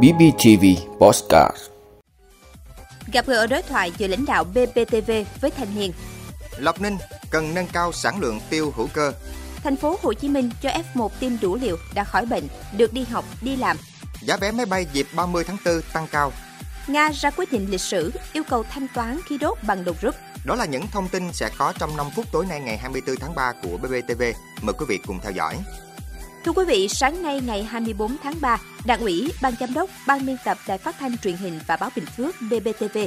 BBTV Postcard Gặp gỡ đối thoại giữa lãnh đạo BPTV với thanh niên Lộc Ninh cần nâng cao sản lượng tiêu hữu cơ. Thành phố Hồ Chí Minh cho F1 tiêm đủ liều đã khỏi bệnh, được đi học, đi làm. Giá vé máy bay dịp 30 tháng 4 tăng cao. Nga ra quyết định lịch sử yêu cầu thanh toán khí đốt bằng đồng rút. Đó là những thông tin sẽ có trong 5 phút tối nay ngày 24 tháng 3 của BBTV. Mời quý vị cùng theo dõi. Thưa quý vị, sáng nay ngày 24 tháng 3, Đảng ủy, Ban giám đốc, Ban biên tập Đài Phát thanh Truyền hình và Báo Bình Phước BBTV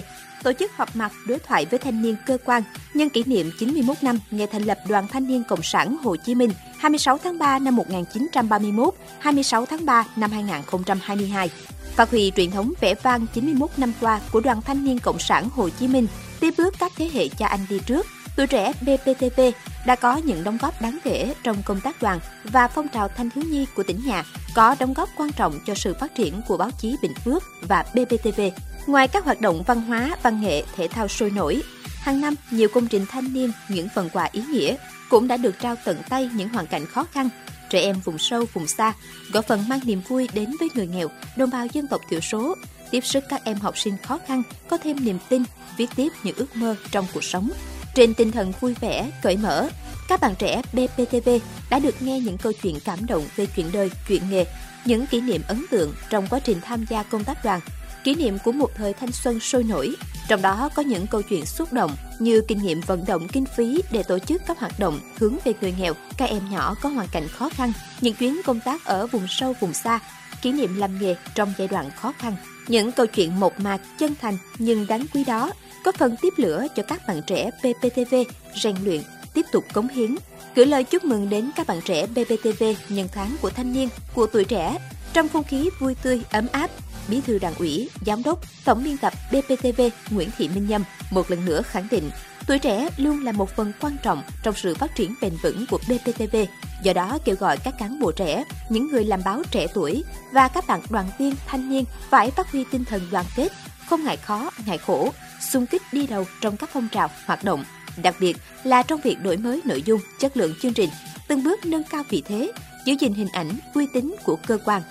tổ chức họp mặt đối thoại với thanh niên cơ quan nhân kỷ niệm 91 năm ngày thành lập Đoàn Thanh niên Cộng sản Hồ Chí Minh 26 tháng 3 năm 1931, 26 tháng 3 năm 2022. Phát huy truyền thống vẻ vang 91 năm qua của Đoàn Thanh niên Cộng sản Hồ Chí Minh, tiếp bước các thế hệ cha anh đi trước, tuổi trẻ BPTV đã có những đóng góp đáng kể trong công tác đoàn và phong trào thanh thiếu nhi của tỉnh nhà, có đóng góp quan trọng cho sự phát triển của báo chí Bình Phước và BPTV. Ngoài các hoạt động văn hóa, văn nghệ, thể thao sôi nổi, hàng năm nhiều công trình thanh niên, những phần quà ý nghĩa cũng đã được trao tận tay những hoàn cảnh khó khăn, trẻ em vùng sâu, vùng xa, góp phần mang niềm vui đến với người nghèo, đồng bào dân tộc thiểu số, tiếp sức các em học sinh khó khăn có thêm niềm tin, viết tiếp những ước mơ trong cuộc sống. Trên tinh thần vui vẻ, cởi mở, các bạn trẻ BPTV đã được nghe những câu chuyện cảm động về chuyện đời, chuyện nghề, những kỷ niệm ấn tượng trong quá trình tham gia công tác đoàn, kỷ niệm của một thời thanh xuân sôi nổi. Trong đó có những câu chuyện xúc động như kinh nghiệm vận động kinh phí để tổ chức các hoạt động hướng về người nghèo, các em nhỏ có hoàn cảnh khó khăn, những chuyến công tác ở vùng sâu vùng xa, kỷ niệm làm nghề trong giai đoạn khó khăn. Những câu chuyện một mạc, chân thành nhưng đáng quý đó có phần tiếp lửa cho các bạn trẻ BPTV rèn luyện, tiếp tục cống hiến. Gửi lời chúc mừng đến các bạn trẻ BPTV nhân tháng của thanh niên, của tuổi trẻ. Trong không khí vui tươi, ấm áp, Bí thư Đảng ủy, Giám đốc, Tổng biên tập BPTV Nguyễn Thị Minh Nhâm một lần nữa khẳng định tuổi trẻ luôn là một phần quan trọng trong sự phát triển bền vững của BTTV. Do đó kêu gọi các cán bộ trẻ, những người làm báo trẻ tuổi và các bạn đoàn viên thanh niên phải phát huy tinh thần đoàn kết, không ngại khó, ngại khổ, xung kích đi đầu trong các phong trào hoạt động, đặc biệt là trong việc đổi mới nội dung, chất lượng chương trình, từng bước nâng cao vị thế, giữ gìn hình ảnh, uy tín của cơ quan.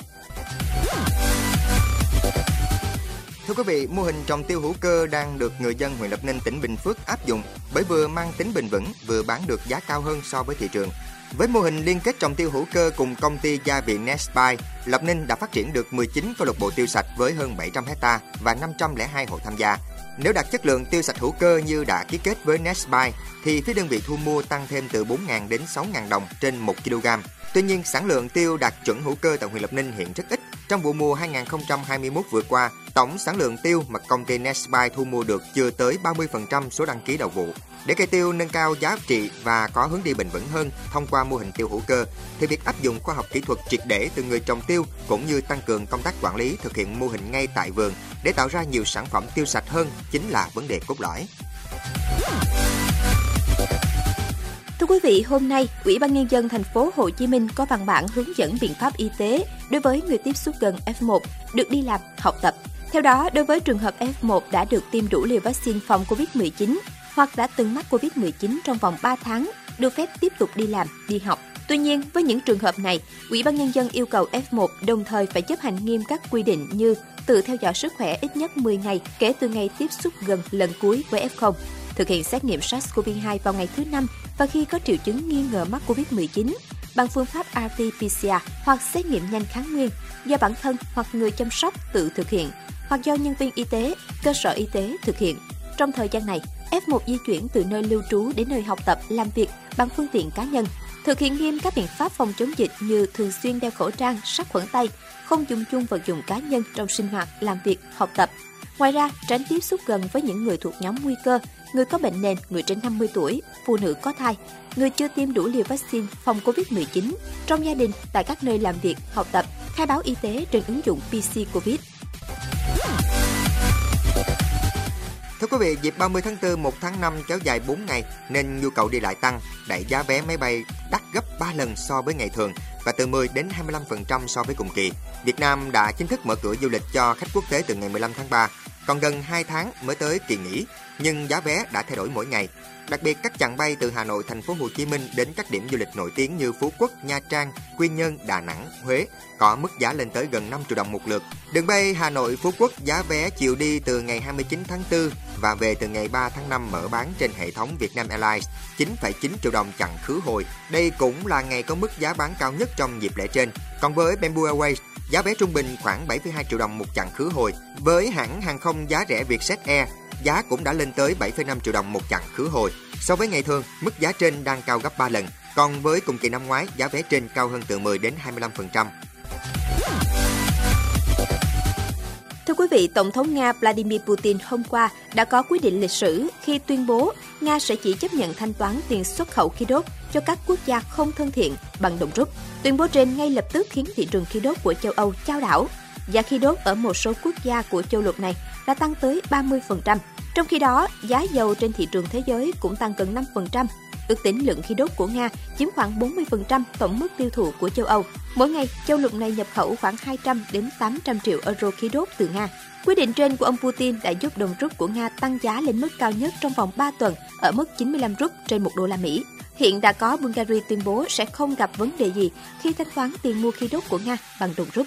Thưa quý vị, mô hình trồng tiêu hữu cơ đang được người dân huyện Lập Ninh, tỉnh Bình Phước áp dụng bởi vừa mang tính bền vững, vừa bán được giá cao hơn so với thị trường. Với mô hình liên kết trồng tiêu hữu cơ cùng công ty gia vị Nestby, Lập Ninh đã phát triển được 19 câu lạc bộ tiêu sạch với hơn 700 hecta và 502 hộ tham gia. Nếu đạt chất lượng tiêu sạch hữu cơ như đã ký kết với Nestby, thì phía đơn vị thu mua tăng thêm từ 4.000 đến 6.000 đồng trên 1 kg. Tuy nhiên, sản lượng tiêu đạt chuẩn hữu cơ tại huyện Lập Ninh hiện rất ít. Trong vụ mùa 2021 vừa qua, tổng sản lượng tiêu mà công ty Nestby thu mua được chưa tới 30% số đăng ký đầu vụ. Để cây tiêu nâng cao giá trị và có hướng đi bền vững hơn thông qua mô hình tiêu hữu cơ, thì việc áp dụng khoa học kỹ thuật triệt để từ người trồng tiêu cũng như tăng cường công tác quản lý thực hiện mô hình ngay tại vườn để tạo ra nhiều sản phẩm tiêu sạch hơn chính là vấn đề cốt lõi. Thưa quý vị, hôm nay, Ủy ban nhân dân thành phố Hồ Chí Minh có văn bản hướng dẫn biện pháp y tế đối với người tiếp xúc gần F1 được đi làm, học tập. Theo đó, đối với trường hợp F1 đã được tiêm đủ liều vaccine phòng COVID-19 hoặc đã từng mắc COVID-19 trong vòng 3 tháng, được phép tiếp tục đi làm, đi học. Tuy nhiên, với những trường hợp này, Ủy ban nhân dân yêu cầu F1 đồng thời phải chấp hành nghiêm các quy định như tự theo dõi sức khỏe ít nhất 10 ngày kể từ ngày tiếp xúc gần lần cuối với F0, thực hiện xét nghiệm SARS-CoV-2 vào ngày thứ năm và khi có triệu chứng nghi ngờ mắc COVID-19 bằng phương pháp RT-PCR hoặc xét nghiệm nhanh kháng nguyên do bản thân hoặc người chăm sóc tự thực hiện hoặc do nhân viên y tế, cơ sở y tế thực hiện. Trong thời gian này, F1 di chuyển từ nơi lưu trú đến nơi học tập, làm việc bằng phương tiện cá nhân, thực hiện nghiêm các biện pháp phòng chống dịch như thường xuyên đeo khẩu trang, sát khuẩn tay, không dùng chung vật dụng cá nhân trong sinh hoạt, làm việc, học tập. Ngoài ra, tránh tiếp xúc gần với những người thuộc nhóm nguy cơ, người có bệnh nền, người trên 50 tuổi, phụ nữ có thai, người chưa tiêm đủ liều vaccine phòng COVID-19, trong gia đình, tại các nơi làm việc, học tập, khai báo y tế trên ứng dụng PC COVID. Thưa quý vị, dịp 30 tháng 4, 1 tháng 5 kéo dài 4 ngày nên nhu cầu đi lại tăng, đẩy giá vé máy bay đắt gấp 3 lần so với ngày thường và từ 10 đến 25% so với cùng kỳ. Việt Nam đã chính thức mở cửa du lịch cho khách quốc tế từ ngày 15 tháng 3 còn gần 2 tháng mới tới kỳ nghỉ, nhưng giá vé đã thay đổi mỗi ngày. Đặc biệt các chặng bay từ Hà Nội, thành phố Hồ Chí Minh đến các điểm du lịch nổi tiếng như Phú Quốc, Nha Trang, Quy Nhơn, Đà Nẵng, Huế có mức giá lên tới gần 5 triệu đồng một lượt. Đường bay Hà Nội Phú Quốc giá vé chiều đi từ ngày 29 tháng 4 và về từ ngày 3 tháng 5 mở bán trên hệ thống Vietnam Airlines 9,9 triệu đồng chặng khứ hồi. Đây cũng là ngày có mức giá bán cao nhất trong dịp lễ trên. Còn với Bamboo Airways, giá vé trung bình khoảng 7,2 triệu đồng một chặng khứ hồi. Với hãng hàng không giá rẻ Vietjet Air, giá cũng đã lên tới 7,5 triệu đồng một chặng khứ hồi. So với ngày thường, mức giá trên đang cao gấp 3 lần. Còn với cùng kỳ năm ngoái, giá vé trên cao hơn từ 10 đến 25%. Thưa quý vị, Tổng thống Nga Vladimir Putin hôm qua đã có quyết định lịch sử khi tuyên bố Nga sẽ chỉ chấp nhận thanh toán tiền xuất khẩu khí đốt cho các quốc gia không thân thiện bằng đồng rút. Tuyên bố trên ngay lập tức khiến thị trường khí đốt của châu Âu chao đảo. Giá khí đốt ở một số quốc gia của châu lục này đã tăng tới 30%. Trong khi đó, giá dầu trên thị trường thế giới cũng tăng gần 5%. Ước tính lượng khí đốt của Nga chiếm khoảng 40% tổng mức tiêu thụ của châu Âu. Mỗi ngày, châu lục này nhập khẩu khoảng 200 đến 800 triệu euro khí đốt từ Nga. Quyết định trên của ông Putin đã giúp đồng rút của Nga tăng giá lên mức cao nhất trong vòng 3 tuần ở mức 95 rúp trên 1 đô la Mỹ. Hiện đã có Bulgaria tuyên bố sẽ không gặp vấn đề gì khi thanh toán tiền mua khí đốt của Nga bằng đồng rút.